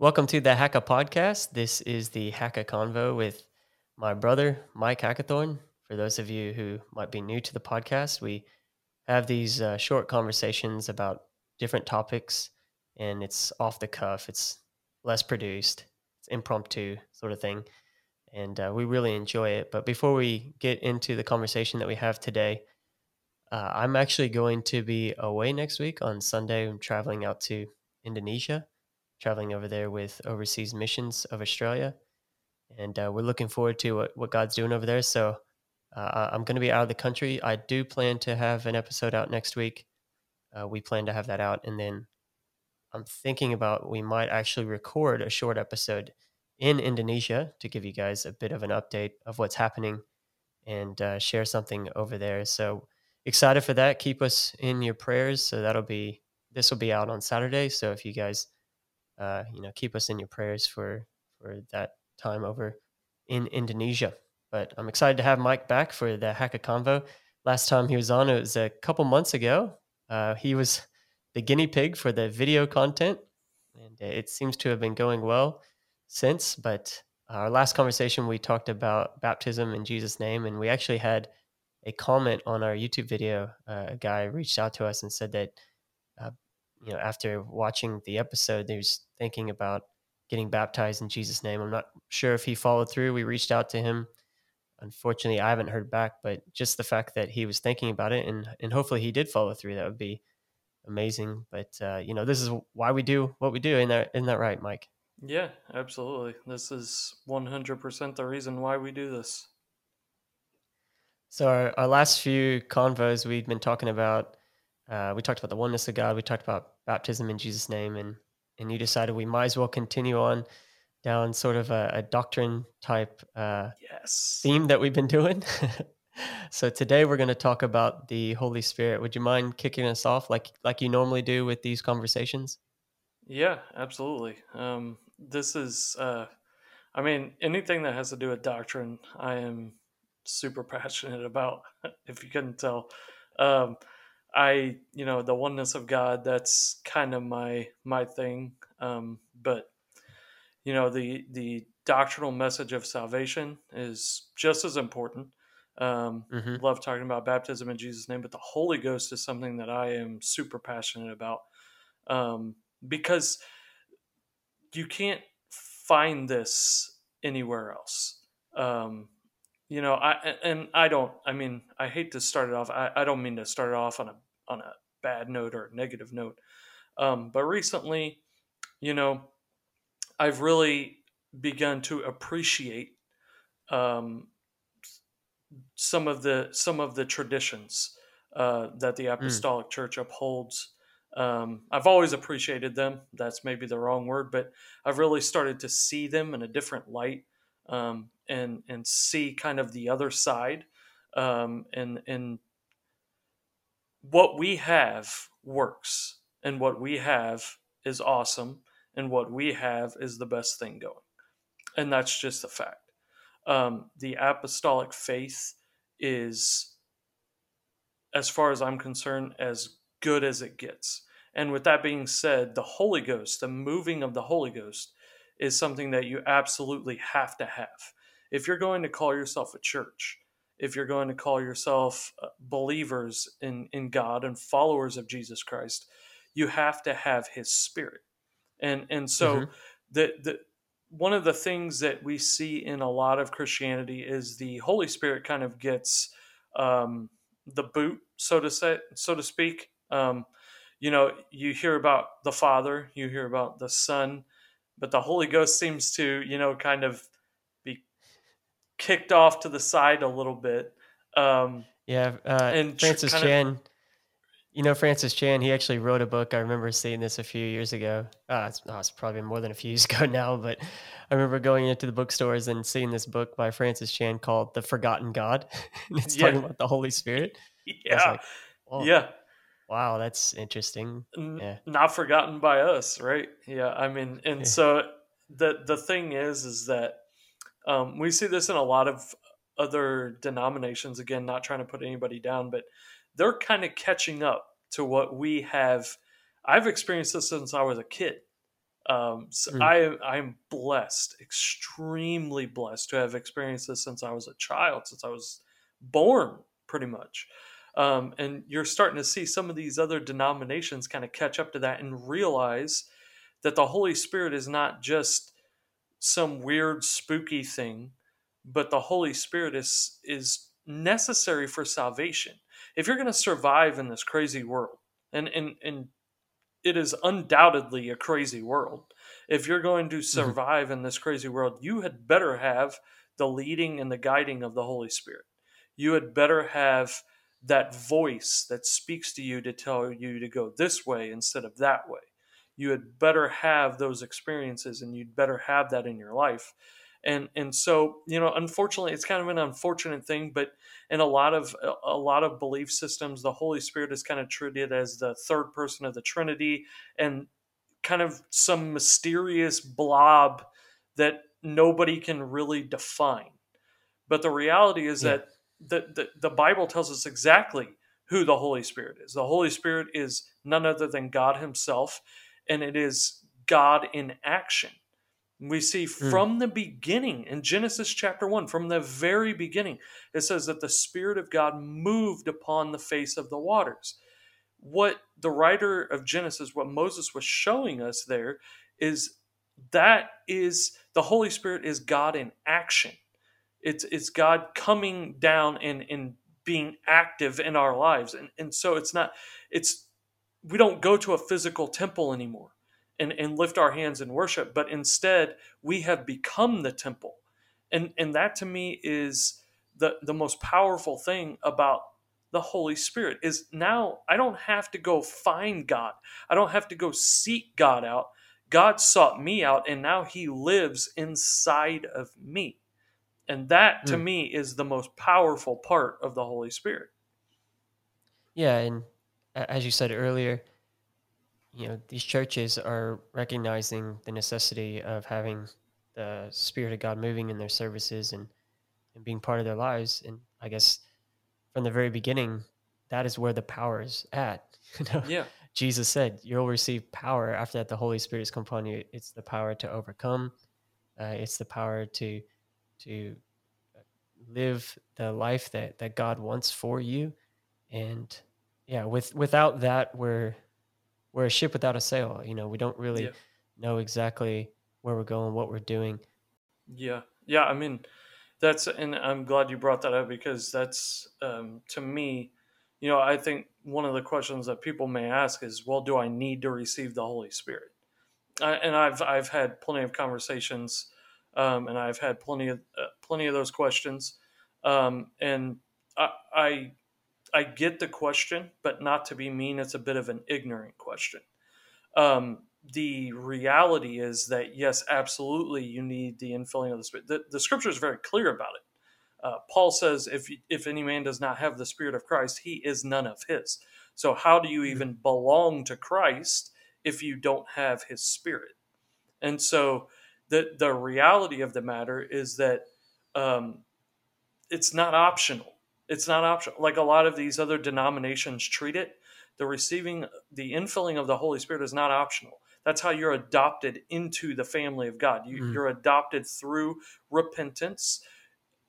Welcome to the Hacka Podcast. This is the Hacka Convo with my brother, Mike Hackathorn. For those of you who might be new to the podcast, we have these uh, short conversations about different topics, and it's off the cuff. It's less produced, it's impromptu sort of thing, and uh, we really enjoy it. But before we get into the conversation that we have today, uh, I'm actually going to be away next week on Sunday. I'm traveling out to Indonesia, traveling over there with Overseas Missions of Australia, and uh, we're looking forward to what, what God's doing over there. So uh, I'm going to be out of the country. I do plan to have an episode out next week. Uh, we plan to have that out, and then I'm thinking about we might actually record a short episode in Indonesia to give you guys a bit of an update of what's happening and uh, share something over there. So excited for that. Keep us in your prayers. So that'll be this will be out on Saturday. So if you guys, uh, you know, keep us in your prayers for for that time over in Indonesia. But I'm excited to have Mike back for the Hacka Convo. Last time he was on, it was a couple months ago. Uh, he was the guinea pig for the video content, and it seems to have been going well since. But our last conversation, we talked about baptism in Jesus' name, and we actually had a comment on our YouTube video. Uh, a guy reached out to us and said that, uh, you know, after watching the episode, he was thinking about getting baptized in Jesus' name. I'm not sure if he followed through. We reached out to him. Unfortunately, I haven't heard back, but just the fact that he was thinking about it and and hopefully he did follow through, that would be amazing. But uh, you know, this is why we do what we do. Isn't that isn't that right, Mike? Yeah, absolutely. This is 100% the reason why we do this. So our, our last few convos, we've been talking about. Uh, we talked about the oneness of God. We talked about baptism in Jesus' name, and and you decided we might as well continue on down sort of a, a doctrine type uh, yes. theme that we've been doing. so today we're going to talk about the Holy Spirit. Would you mind kicking us off like like you normally do with these conversations? Yeah, absolutely. Um, this is, uh, I mean, anything that has to do with doctrine, I am super passionate about. If you couldn't tell, um, I, you know, the oneness of God. That's kind of my my thing. Um, but you know, the the doctrinal message of salvation is just as important. Um, mm-hmm. Love talking about baptism in Jesus' name, but the Holy Ghost is something that I am super passionate about um, because you can't find this anywhere else. Um, you know, I and I don't. I mean, I hate to start it off. I, I don't mean to start it off on a on a bad note or a negative note. Um, but recently, you know, I've really begun to appreciate um, some of the some of the traditions uh, that the hmm. Apostolic mm. Church upholds. Um, I've always appreciated them. That's maybe the wrong word, but I've really started to see them in a different light um, and and see kind of the other side. Um, and and what we have works, and what we have is awesome, and what we have is the best thing going, and that's just a fact. Um, the apostolic faith is, as far as I'm concerned, as good as it gets. And with that being said, the Holy Ghost, the moving of the Holy Ghost, is something that you absolutely have to have. If you're going to call yourself a church, if you're going to call yourself uh, believers in, in God and followers of Jesus Christ, you have to have His Spirit. And and so mm-hmm. the the one of the things that we see in a lot of Christianity is the Holy Spirit kind of gets um, the boot, so to say, so to speak. Um, you know, you hear about the Father, you hear about the Son, but the Holy Ghost seems to, you know, kind of be kicked off to the side a little bit. Um, yeah, uh, and Francis Chan, of, you know Francis Chan, he actually wrote a book. I remember seeing this a few years ago. Uh, it's, oh, it's probably more than a few years ago now, but I remember going into the bookstores and seeing this book by Francis Chan called "The Forgotten God." it's yeah. talking about the Holy Spirit. Yeah, like, yeah. Wow, that's interesting. Yeah. Not forgotten by us, right? Yeah, I mean, and yeah. so the the thing is, is that um, we see this in a lot of other denominations. Again, not trying to put anybody down, but they're kind of catching up to what we have. I've experienced this since I was a kid. Um, so mm. I I'm blessed, extremely blessed to have experienced this since I was a child, since I was born, pretty much. Um, and you're starting to see some of these other denominations kind of catch up to that and realize that the Holy Spirit is not just some weird spooky thing, but the Holy Spirit is is necessary for salvation. If you're going to survive in this crazy world, and and and it is undoubtedly a crazy world. If you're going to mm-hmm. survive mm-hmm. in this crazy world, you had better have the leading and the guiding of the Holy Spirit. You had better have that voice that speaks to you to tell you to go this way instead of that way. You had better have those experiences and you'd better have that in your life. And and so, you know, unfortunately it's kind of an unfortunate thing, but in a lot of a lot of belief systems, the Holy Spirit is kind of treated as the third person of the Trinity and kind of some mysterious blob that nobody can really define. But the reality is yeah. that the, the, the Bible tells us exactly who the Holy Spirit is. The Holy Spirit is none other than God Himself, and it is God in action. We see mm. from the beginning in Genesis chapter 1, from the very beginning, it says that the Spirit of God moved upon the face of the waters. What the writer of Genesis, what Moses was showing us there, is that is the Holy Spirit is God in action. It's it's God coming down and and being active in our lives. And and so it's not it's we don't go to a physical temple anymore and, and lift our hands in worship, but instead we have become the temple. And and that to me is the the most powerful thing about the Holy Spirit is now I don't have to go find God. I don't have to go seek God out. God sought me out and now he lives inside of me. And that to mm. me is the most powerful part of the Holy Spirit. Yeah, and as you said earlier, you know, these churches are recognizing the necessity of having the Spirit of God moving in their services and, and being part of their lives. And I guess from the very beginning, that is where the power is at. You know? Yeah. Jesus said, "You'll receive power after that. The Holy Spirit is come upon you. It's the power to overcome. Uh, it's the power to to uh, live the life that that God wants for you. And yeah, with without that, we're we're a ship without a sail. You know, we don't really yeah. know exactly where we're going, what we're doing. Yeah, yeah. I mean, that's and I'm glad you brought that up because that's um, to me, you know, I think one of the questions that people may ask is, well, do I need to receive the Holy Spirit? I, and I've I've had plenty of conversations um, and I've had plenty of uh, plenty of those questions, um, and I, I, I get the question, but not to be mean, it's a bit of an ignorant question. Um, the reality is that yes, absolutely, you need the infilling of the Spirit. The, the Scripture is very clear about it. Uh, Paul says, if if any man does not have the Spirit of Christ, he is none of his. So how do you mm-hmm. even belong to Christ if you don't have His Spirit? And so the the reality of the matter is that um, it's not optional. It's not optional. Like a lot of these other denominations treat it, the receiving the infilling of the Holy Spirit is not optional. That's how you're adopted into the family of God. You, mm. You're adopted through repentance,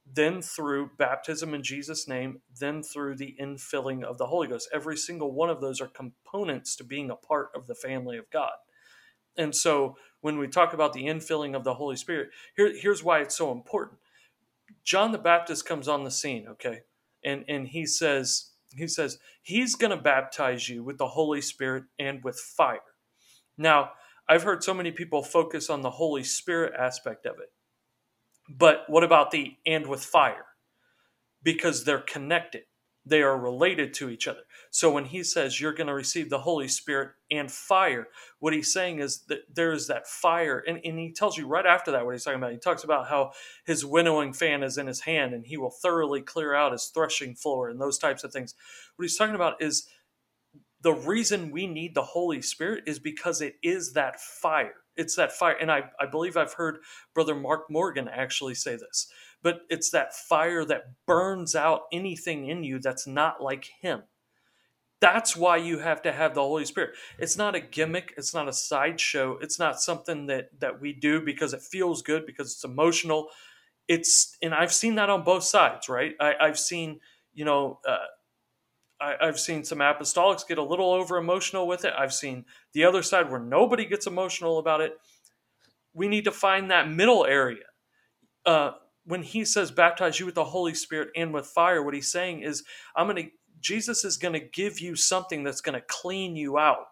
then through baptism in Jesus' name, then through the infilling of the Holy Ghost. Every single one of those are components to being a part of the family of God. And so when we talk about the infilling of the Holy Spirit, here, here's why it's so important. John the Baptist comes on the scene, okay? And and he says, he says, he's gonna baptize you with the Holy Spirit and with fire. Now, I've heard so many people focus on the Holy Spirit aspect of it. But what about the and with fire? Because they're connected. They are related to each other. So when he says you're going to receive the Holy Spirit and fire, what he's saying is that there is that fire. And, and he tells you right after that what he's talking about. He talks about how his winnowing fan is in his hand and he will thoroughly clear out his threshing floor and those types of things. What he's talking about is the reason we need the Holy Spirit is because it is that fire. It's that fire. And I, I believe I've heard Brother Mark Morgan actually say this but it's that fire that burns out anything in you that's not like Him. That's why you have to have the Holy Spirit. It's not a gimmick. It's not a sideshow. It's not something that that we do because it feels good because it's emotional. It's and I've seen that on both sides, right? I, I've seen you know. Uh, I, I've seen some apostolics get a little over emotional with it. I've seen the other side where nobody gets emotional about it. We need to find that middle area. Uh, when he says baptize you with the Holy Spirit and with fire, what he's saying is, I'm going to, Jesus is going to give you something that's going to clean you out.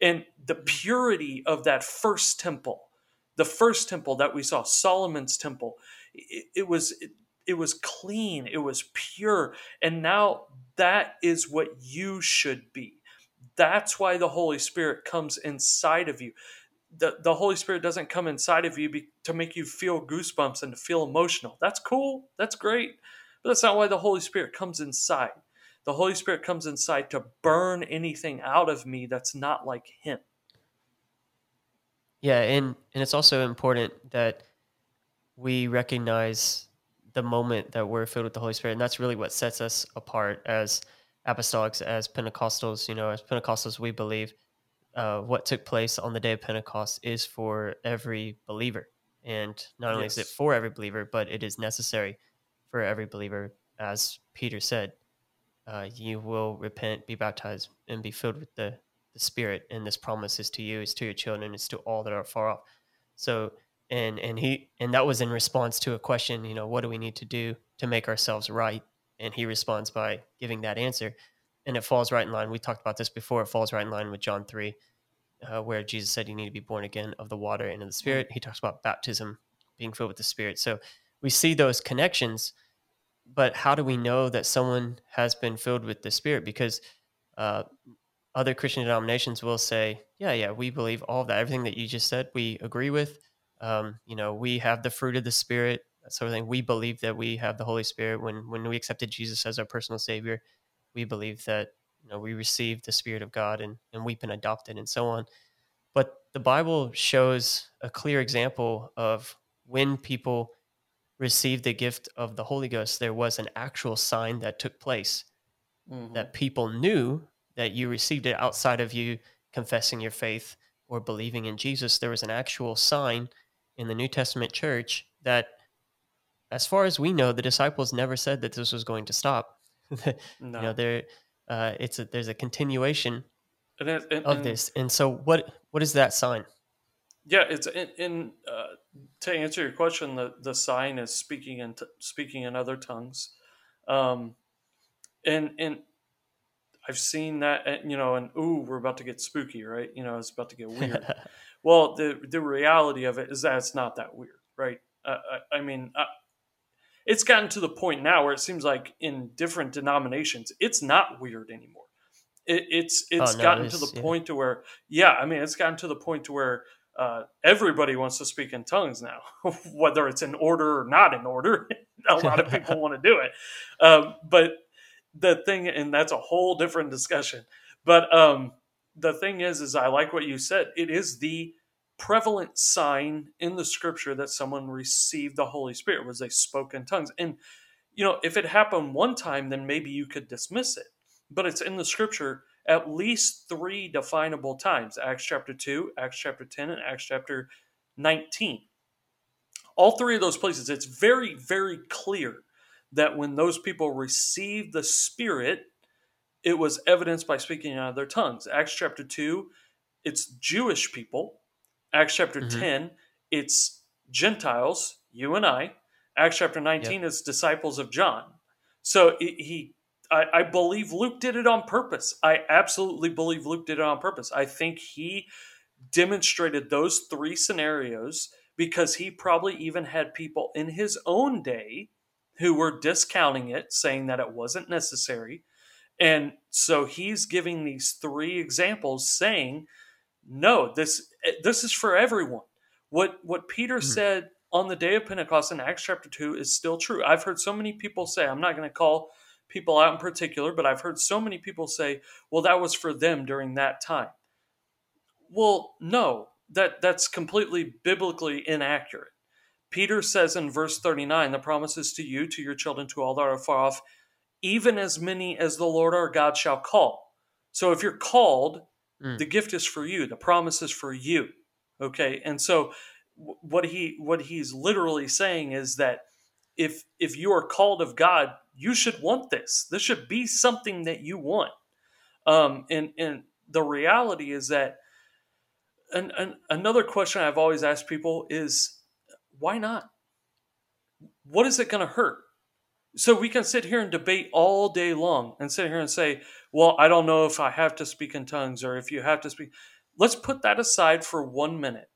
And the mm-hmm. purity of that first temple, the first temple that we saw, Solomon's temple, it, it was, it, it was clean, it was pure. And now that is what you should be. That's why the Holy Spirit comes inside of you the, the Holy Spirit doesn't come inside of you be, to make you feel goosebumps and to feel emotional. That's cool. That's great. But that's not why the Holy Spirit comes inside. The Holy Spirit comes inside to burn anything out of me that's not like Him. Yeah, and, and it's also important that we recognize the moment that we're filled with the Holy Spirit. And that's really what sets us apart as apostolics, as Pentecostals. You know, as Pentecostals, we believe uh, what took place on the day of Pentecost is for every believer. And not only yes. is it for every believer, but it is necessary for every believer. As Peter said, uh, you will repent, be baptized, and be filled with the, the Spirit. And this promise is to you, is to your children, is to all that are far off. So, and and he and that was in response to a question, you know, what do we need to do to make ourselves right? And he responds by giving that answer and it falls right in line. We talked about this before. It falls right in line with John 3, uh, where Jesus said you need to be born again of the water and of the Spirit. He talks about baptism, being filled with the Spirit. So we see those connections, but how do we know that someone has been filled with the Spirit? Because uh, other Christian denominations will say, yeah, yeah, we believe all of that. Everything that you just said, we agree with. Um, you know, we have the fruit of the Spirit. That sort of thing. We believe that we have the Holy Spirit when when we accepted Jesus as our personal Savior we believe that you know we receive the Spirit of God and, and we've been adopted and so on. But the Bible shows a clear example of when people received the gift of the Holy Ghost, there was an actual sign that took place mm-hmm. that people knew that you received it outside of you confessing your faith or believing in Jesus. There was an actual sign in the New Testament church that, as far as we know, the disciples never said that this was going to stop. No. You know, there uh, it's a, there's a continuation and and, of this. And so, what what is that sign? Yeah, it's in, in uh, to answer your question. The the sign is speaking in t- speaking in other tongues, um, and and I've seen that. You know, and ooh, we're about to get spooky, right? You know, it's about to get weird. well, the the reality of it is that it's not that weird, right? Uh, I, I, mean, it's gotten to the point now where it seems like in different denominations, it's not weird anymore. It, it's it's oh, no, gotten to the yeah. point to where yeah, I mean, it's gotten to the point to where uh, everybody wants to speak in tongues now, whether it's in order or not in order. a lot of people want to do it, um, but the thing, and that's a whole different discussion. But um, the thing is, is I like what you said. It is the prevalent sign in the scripture that someone received the Holy Spirit was they spoke in tongues. And, you know, if it happened one time, then maybe you could dismiss it. But it's in the scripture at least three definable times Acts chapter 2, Acts chapter 10, and Acts chapter 19. All three of those places, it's very, very clear that when those people received the Spirit, it was evidenced by speaking in other tongues. Acts chapter 2, it's Jewish people Acts chapter mm-hmm. 10, it's Gentiles, you and I. Acts chapter 19 yep. is disciples of John. So he, I, I believe Luke did it on purpose. I absolutely believe Luke did it on purpose. I think he demonstrated those three scenarios because he probably even had people in his own day who were discounting it, saying that it wasn't necessary. And so he's giving these three examples saying no, this this is for everyone. What what Peter mm-hmm. said on the day of Pentecost in Acts chapter 2 is still true. I've heard so many people say, I'm not going to call people out in particular, but I've heard so many people say, well, that was for them during that time. Well, no, that, that's completely biblically inaccurate. Peter says in verse 39, the promises to you, to your children, to all that are far off, even as many as the Lord our God shall call. So if you're called, Mm. the gift is for you. The promise is for you. Okay, and so what he what he's literally saying is that if if you are called of God, you should want this. This should be something that you want. Um, and and the reality is that and, and another question I've always asked people is why not? What is it going to hurt? So we can sit here and debate all day long and sit here and say, well, I don't know if I have to speak in tongues or if you have to speak. Let's put that aside for one minute.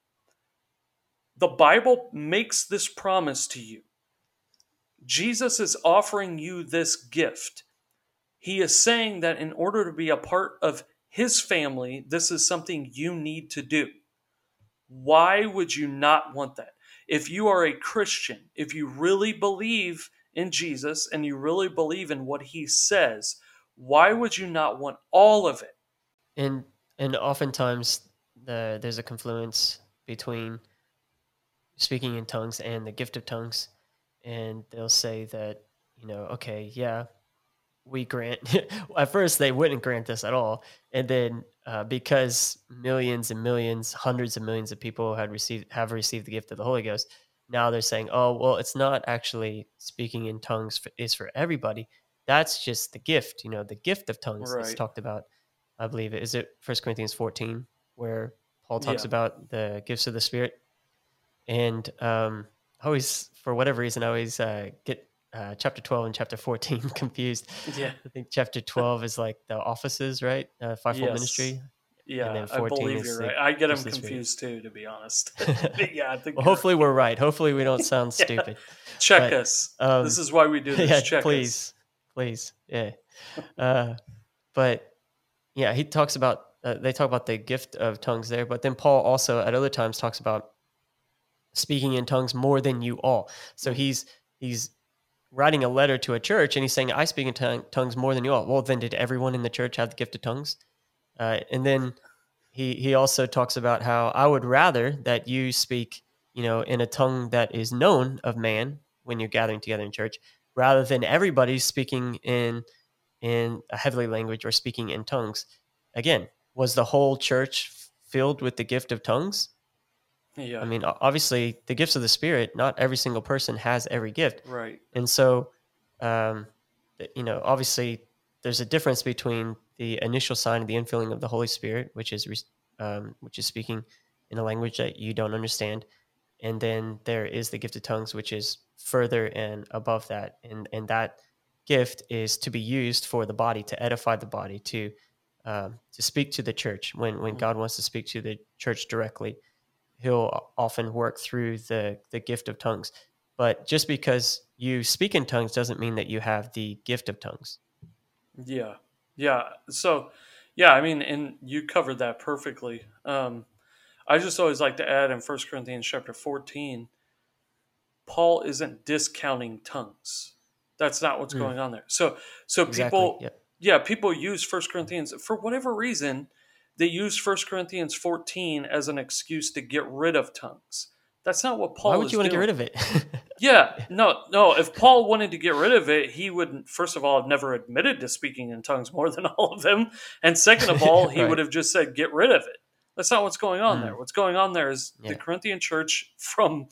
The Bible makes this promise to you. Jesus is offering you this gift. He is saying that in order to be a part of his family, this is something you need to do. Why would you not want that? If you are a Christian, if you really believe in Jesus and you really believe in what he says, why would you not want all of it? and and oftentimes the there's a confluence between speaking in tongues and the gift of tongues. And they'll say that you know okay yeah we grant at first they wouldn't grant this at all. And then uh, because millions and millions hundreds of millions of people had received have received the gift of the holy ghost now they're saying oh well it's not actually speaking in tongues for, is for everybody that's just the gift you know the gift of tongues is Right. talked about i believe it is it first corinthians 14 where paul talks Yeah. about the gifts of the spirit and um I always for whatever reason i always uh, get uh, chapter 12 and chapter 14 confused Yeah. I think chapter 12 is like the offices, right? Uh, fivefold Yes. ministry. Yeah, then I believe you're right. I get them confused too, to be honest. Yeah, I think Well, hopefully we're right. Hopefully we don't sound Yeah. stupid. check but, us. um, this is why we do this. yeah, check us. Please, yeah. Uh, but yeah, he talks about uh, they talk about the gift of tongues there, but then Paul also at other times talks about speaking in tongues more than you all. So Mhm. he's he's writing a letter to a church and he's saying, "I speak in tongue, tongues more than you all." Well, then did everyone in the church have the gift of tongues? Uh, and then he he also talks about how I would rather that you speak, you know, in a tongue that is known of man when you're gathering together in church, rather than everybody speaking in in a heavenly language or speaking in tongues. Again, was the whole church filled with the gift of tongues? Yeah, I mean, obviously, the gifts of the Spirit. Not every single person has every gift, right. and so, um, you know, obviously, there's a difference between the initial sign of the infilling of the Holy Spirit, which is um, which is speaking in a language that you don't understand, and then there is the gift of tongues, which is further and above that, and and that gift is to be used for the body to edify the body to um, to speak to the church when when Mhm. God wants to speak to the church directly he'll often work through the the gift of tongues but just because you speak in tongues doesn't mean that you have the gift of tongues Yeah, yeah. So, yeah, I mean, and you covered that perfectly. Um, I just always like to add in First Corinthians chapter 14, Paul isn't discounting tongues. That's not what's Mm. going on there. So, so exactly people, yeah yeah, people use 1 Corinthians for whatever reason. They use 1 Corinthians 14 as an excuse to get rid of tongues. That's not what Paul why would you want to get rid of it Yeah, no, no. If Paul wanted to get rid of it, he would first of all have never admitted to speaking in tongues more than all of them, and second of all, he Right. would have just said, "Get rid of it." That's not what's going on Mm. there. What's going on there is Yeah. the Corinthian church, from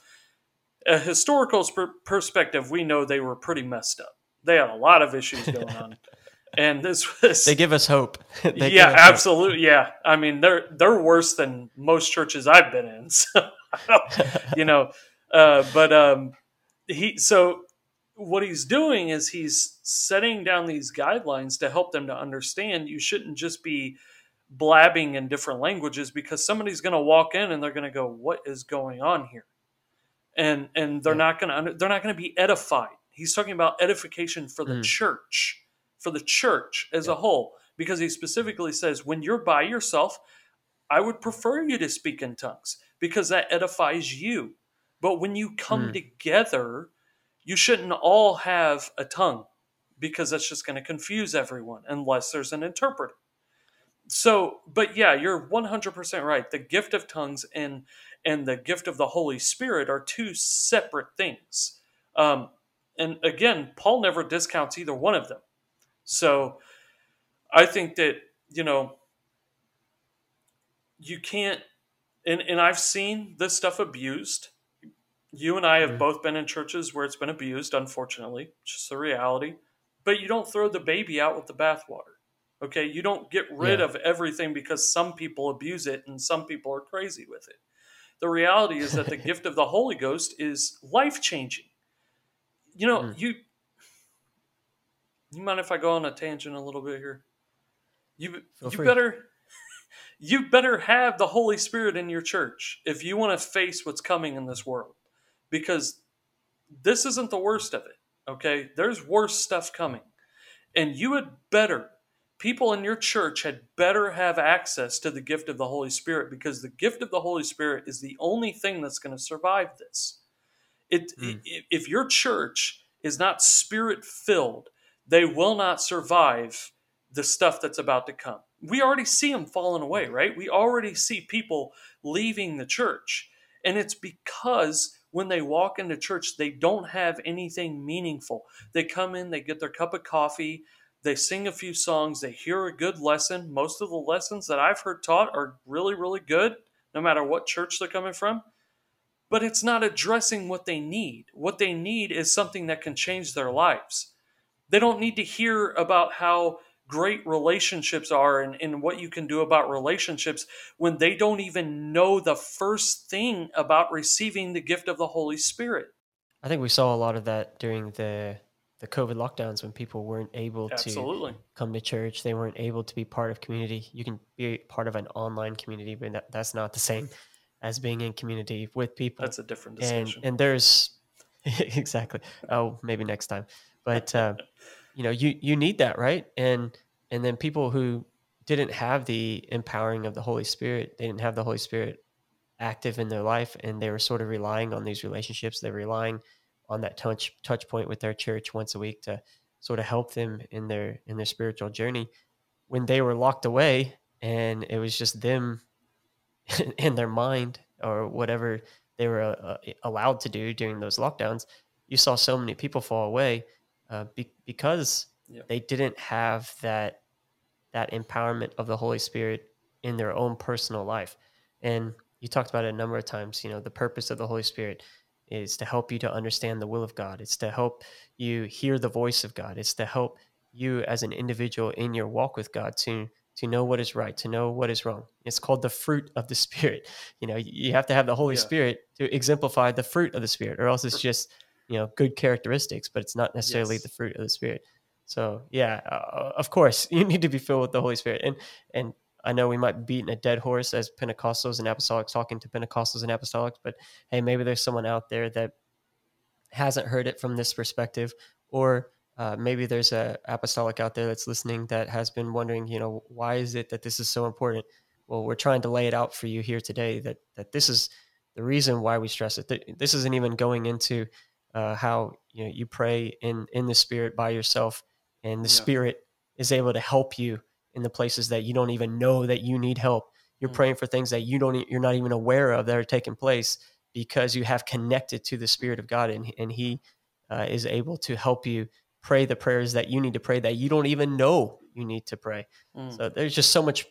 a historical sp- perspective, we know they were pretty messed up. They had a lot of issues going on, and this was they give us hope yeah, us hope. absolutely. Yeah, I mean they're they're worse than most churches I've been in. So you know, uh, but um, he so what he's doing is he's setting down these guidelines to help them to understand you shouldn't just be blabbing in different languages because somebody's going to walk in and they're going to go what is going on here and and they're Yeah. not going to they're not going to be edified he's talking about edification for the Mm. church for the church as a whole because he specifically says when you're by yourself i would prefer you to speak in tongues because that edifies you but when you come Mm. together you shouldn't all have a tongue because that's just going to confuse everyone unless there's an interpreter so but yeah you're 100% right the gift of tongues and and the gift of the holy spirit are two separate things um, and again paul never discounts either one of them so i think that you know, you can't, and, and I've seen this stuff abused. You and I have Mhm. both been in churches where it's been abused, unfortunately, just the reality. But you don't throw the baby out with the bathwater. Okay. You don't get rid Yeah. of everything because some people abuse it and some people are crazy with it. The reality is that the gift of the Holy Ghost is life changing. You know, Mm. you you mind if I go on a tangent a little bit here? You Feel you free. better you better have the Holy Spirit in your church if you want to face what's coming in this world. Because this isn't the worst of it. Okay? There's worse stuff coming. And you had better people in your church had better have access to the gift of the Holy Spirit because the gift of the Holy Spirit is the only thing that's going to survive this. It, Mm. if your church is not spirit filled, they will not survive the stuff that's about to come. We already see them falling away, right? We already see people leaving the church. And it's because when they walk into church, they don't have anything meaningful. They come in, they get their cup of coffee, they sing a few songs, they hear a good lesson. Most of the lessons that I've heard taught are really, really good, no matter what church they're coming from but it's not addressing what they need. What they need is something that can change their lives. They don't need to hear about how great relationships are and, and what you can do about relationships when they don't even know the first thing about receiving the gift of the Holy Spirit. I think we saw a lot of that during the the COVID lockdowns when people weren't able to come to church. They weren't able to be part of community. You can be part of an online community, but that, that's not the same as being in community with people. That's a different and discussion. and there's exactly. Oh, maybe next time. But uh, you know, you you need that, right? And and then people who didn't have the empowering of the Holy Spirit, they didn't have the Holy Spirit active in their life, and they were sort of relying on these relationships. They're relying on that touch touch point with their church once a week to sort of help them in their in their spiritual journey. When they were locked away, and it was just them in their mind or whatever they were uh, allowed to do during those lockdowns, you saw so many people fall away uh, be- because they didn't have that that empowerment of the Holy Spirit in their own personal life. And you talked about it a number of times. You know, the purpose of the Holy Spirit is to help you to understand the will of God. It's to help you hear the voice of God. It's to help you as an individual in your walk with God to to know what is right, to know what is wrong. It's called the fruit of the Spirit. You know, you have to have the Holy Yeah. Spirit to exemplify the fruit of the Spirit, or else it's just you know good characteristics, but it's not necessarily Yes. the fruit of the Spirit. So yeah, uh, of course you need to be filled with the Holy Spirit, and and I know we might be beating a dead horse as Pentecostals and Apostolics talking to Pentecostals and Apostolics, but hey, maybe there's someone out there that hasn't heard it from this perspective, or uh, maybe there's a apostolic out there that's listening that has been wondering, you know, why is it that this is so important? Well, we're trying to lay it out for you here today that that this is the reason why we stress it. This isn't even going into uh, how you know you pray in in the Spirit by yourself, and the Yeah. Spirit is able to help you in the places that you don't even know that you need help. You're Mm. praying for things that you don't you're not even aware of that are taking place because you have connected to the Spirit of God, and and He uh, is able to help you pray the prayers that you need to pray that you don't even know you need to pray. Mm. So there's just so much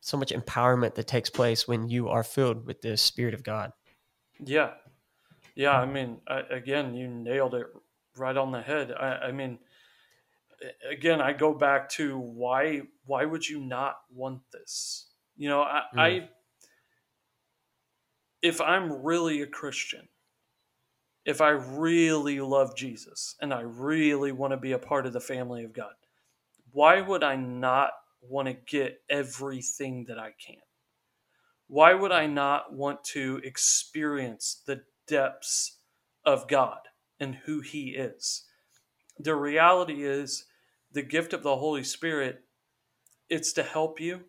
so much empowerment that takes place when you are filled with the Spirit of God. Yeah, yeah. I mean, I, again, you nailed it right on the head. I, I mean, again, I go back to why why would you not want this? You know, I, Mm. I if I'm really a Christian, if I really love Jesus and I really want to be a part of the family of God, why would I not want to get everything that I can? Why would I not want to experience the depths of God and who He is? The reality is, the gift of the Holy Spirit, it's to help you,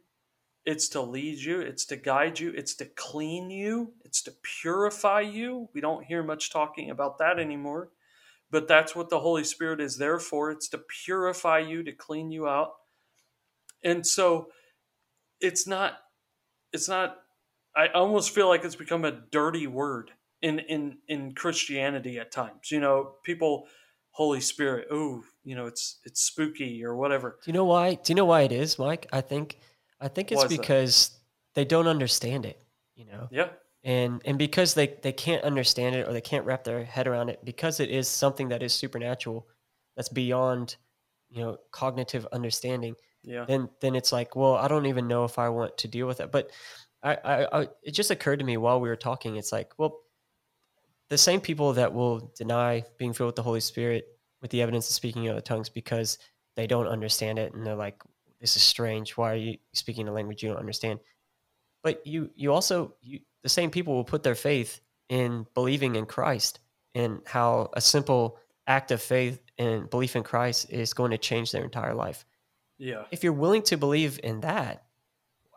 it's to lead you, it's to guide you, it's to clean you, it's to purify you. We don't hear much talking about that anymore, but that's what the Holy Spirit is there for. It's to purify you, to clean you out. And so it's not it's not I almost feel like it's become a dirty word in in in Christianity at times. You know, people Holy Spirit, ooh, you know it's it's spooky or whatever. Do you know why? Do you know why it is, Mike? I think I think it's is that? because they don't understand it, you know. Yeah, And and because they they can't understand it or they can't wrap their head around it because it is something that is supernatural that's beyond, you know, cognitive understanding. yeah, Then then it's like, well, I don't even know if I want to deal with it. But I I, I it just occurred to me while we were talking. It's like, well, the same people that will deny being filled with the Holy Spirit with the evidence of speaking in other tongues because they don't understand it and they're like, this is strange. Why are you speaking a language you don't understand? But you you also you the same people will put their faith in believing in Christ and how a simple act of faith and belief in Christ is going to change their entire life. yeah, If you're willing to believe in that,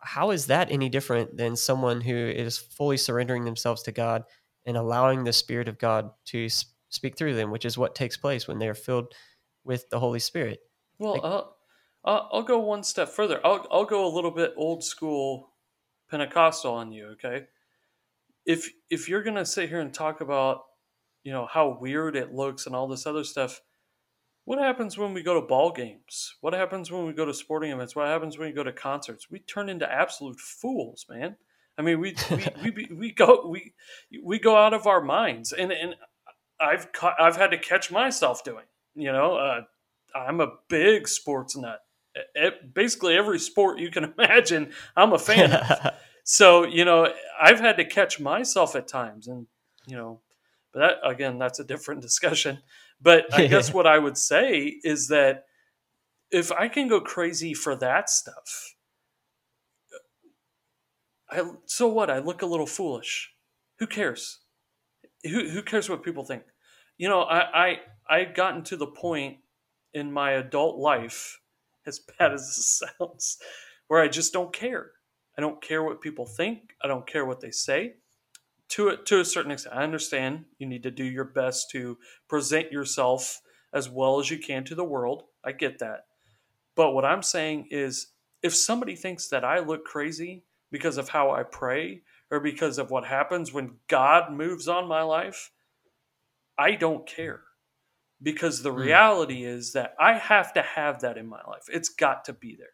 how is that any different than someone who is fully surrendering themselves to God and allowing the Spirit of God to speak through them, which is what takes place when they are filled with the Holy Spirit? Well, Like- uh, I'll, I'll go one step further. I'll I'll go a little bit old school Pentecostal on you. Okay, if if you're gonna sit here and talk about you know how weird it looks and all this other stuff, what happens when we go to ball games? What happens when we go to sporting events? What happens when we go to concerts? We turn into absolute fools, man. I mean, we we, we, we, we go we we go out of our minds, and and I've ca- I've had to catch myself doing. You know, uh, I'm a big sports nut. E- Basically, every sport you can imagine, I'm a fan of. So you know, I've had to catch myself at times, and you know, but that again, that's a different discussion. But I guess what I would say is that if I can go crazy for that stuff, I so what? I look a little foolish. Who cares? Who who cares what people think? You know, I I I've gotten to the point in my adult life, as bad as this sounds, where I just don't care. I don't care what people think. I don't care what they say. To a, to a certain extent, I understand you need to do your best to present yourself as well as you can to the world. I get that. But what I'm saying is if somebody thinks that I look crazy because of how I pray or because of what happens when God moves on my life, I don't care. Because the Hmm. reality is that I have to have that in my life. It's got to be there.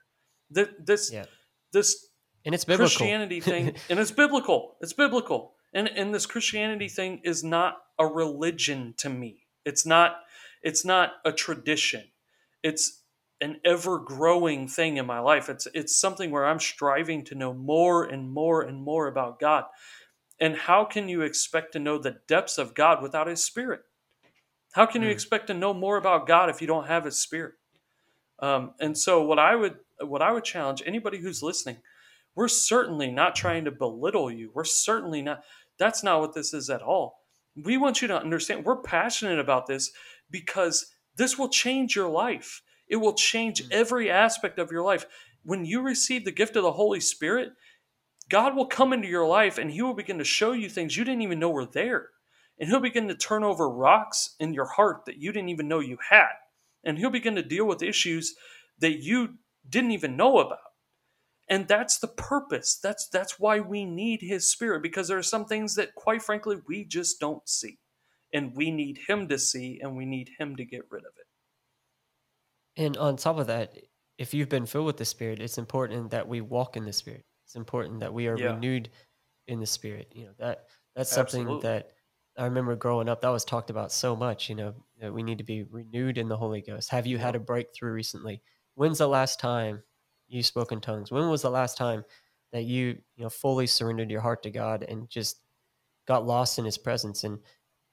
Th- This Yeah. this and it's biblical. Christianity thing, and it's biblical. It's biblical. And and this Christianity thing is not a religion to me. It's not it's not a tradition. It's an ever growing thing in my life. It's it's something where I'm striving to know more and more and more about God. And how can you expect to know the depths of God without his spirit? How can you Mm. expect to know more about God if you don't have his spirit? Um, and so what I would what I would challenge anybody who's listening, we're certainly not trying to belittle you. We're certainly not that's not what this is at all. We want you to understand we're passionate about this because this will change your life. It will change Mm. every aspect of your life. When you receive the gift of the Holy Spirit, God will come into your life and He will begin to show you things you didn't even know were there. And He'll begin to turn over rocks in your heart that you didn't even know you had. And He'll begin to deal with issues that you didn't even know about. And that's the purpose. That's that's why we need His Spirit because there are some things that, quite frankly, we just don't see, and we need Him to see, and we need Him to get rid of it. And on top of that, if you've been filled with the Spirit, it's important that we walk in the Spirit. It's important that we are Yeah. renewed in the Spirit. You know that that's something Absolutely. that I remember growing up. That was talked about so much. You know that we need to be renewed in the Holy Ghost. Have you had a breakthrough recently? When's the last time you spoke in tongues? When was the last time that you you know fully surrendered your heart to God and just got lost in His presence? And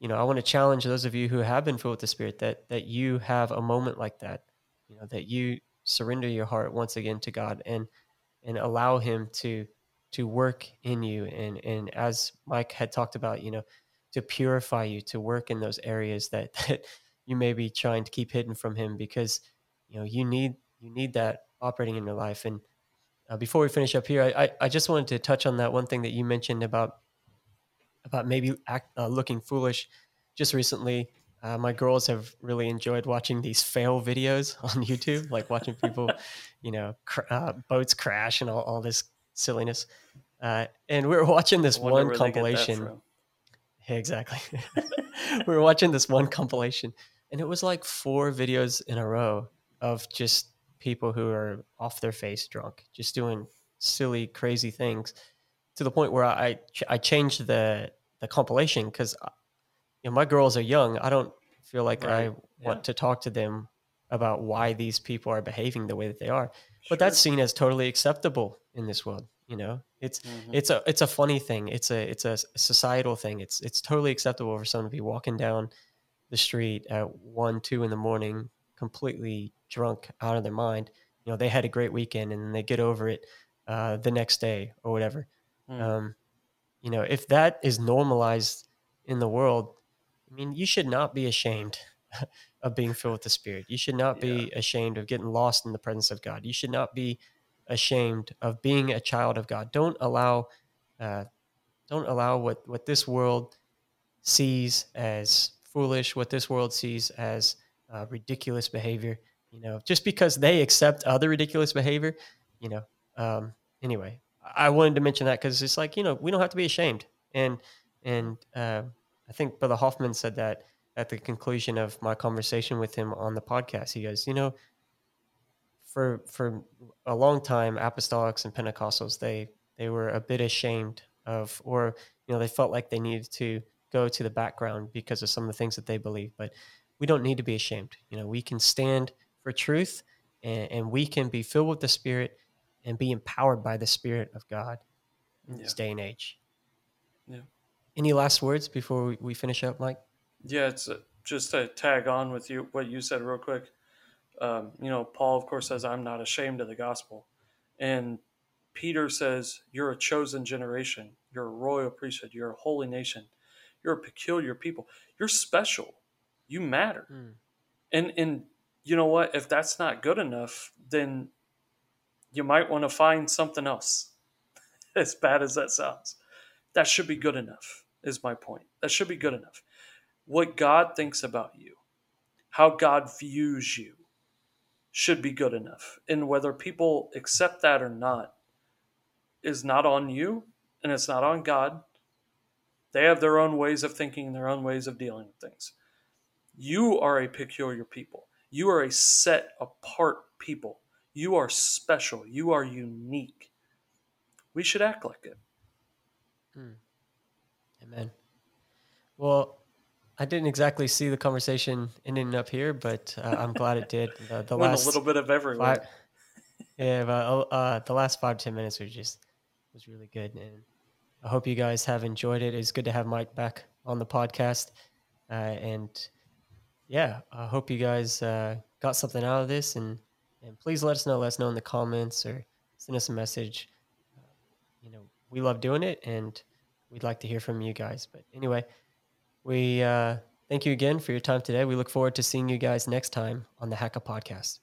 you know, I want to challenge those of you who have been filled with the Spirit that that you have a moment like that you know that you surrender your heart once again to god and and allow him to to work in you. And and as mike had talked about you know to purify you to work in those areas that that you may be trying to keep hidden from him because you know you need you need that operating in your life. And uh, before we finish up here I, I i just wanted to touch on that one thing that you mentioned about about maybe act, uh, looking foolish just recently uh, my girls have really enjoyed watching these fail videos on YouTube, like watching people, you know, cr- uh, boats crash and all, all this silliness. Uh, and we were watching this one where they get that compilation. Yeah, exactly. we were watching this one compilation, and it was like four videos in a row of just people who are off their face drunk, just doing silly, crazy things to the point where I I changed the the compilation because you know my girls are young. I don't feel like right. I want to talk to them about why these people are behaving the way that they are. Sure. But that's seen as totally acceptable in this world. You know, it's mm-hmm. it's a it's a funny thing. It's a it's a societal thing. It's it's totally acceptable for someone to be walking down the street at one two in the morning, completely drunk out of their mind. You know, they had a great weekend and they get over it uh, the next day or whatever. Mm. Um, you know, if that is normalized in the world, I mean, you should not be ashamed of being filled with the Spirit. You should not be yeah. ashamed of getting lost in the presence of God. You should not be ashamed of being a child of God. Don't allow, uh, don't allow what what this world sees as foolish, what this world sees as uh, ridiculous behavior. You know, just because they accept other ridiculous behavior, you know. Um, anyway, I wanted to mention that because it's like you know we don't have to be ashamed, and and uh, I think Brother Hoffman said that at the conclusion of my conversation with him on the podcast. He goes, you know, for for a long time, apostolics and Pentecostals they they were a bit ashamed of, or you know, they felt like they needed to go to the background because of some of the things that they believe. But we don't need to be ashamed. You know, we can stand for truth, and, and we can be filled with the Spirit and be empowered by the Spirit of God in yeah. this day and age. Yeah. Any last words before we, we finish up, Mike? Yeah, it's uh, just to tag on with you what you said real quick. Um, you know, Paul of course says, "I'm not ashamed of the gospel," and Peter says, "You're a chosen generation. You're a royal priesthood. You're a holy nation. You're a peculiar people. You're special. You matter." Mm. And and you know what? If that's not good enough, then you might want to find something else. as bad as that sounds, that should be good enough. Is my point. That should be good enough what God thinks about you, how God views you, should be good enough. And whether people accept that or not is not on you and it's not on God. They have their own ways of thinking their own ways of dealing with things. You are a peculiar people. You are a set apart people. You are special. You are unique. We should act like it. Hmm. Amen. Well, I didn't exactly see the conversation ending up here, but uh, I'm glad it did. The, the last a little bit of. Five, yeah, but, uh, uh, the last five ten minutes were just was really good, and I hope you guys have enjoyed it. It's good to have Mike back on the podcast, uh, and yeah, I hope you guys uh, got something out of this, and and please let us know. Let us know in the comments or send us a message. Uh, you know, we love doing it, and we'd like to hear from you guys. But anyway. We uh, thank you again for your time today. We look forward to seeing you guys next time on the Hacka Podcast.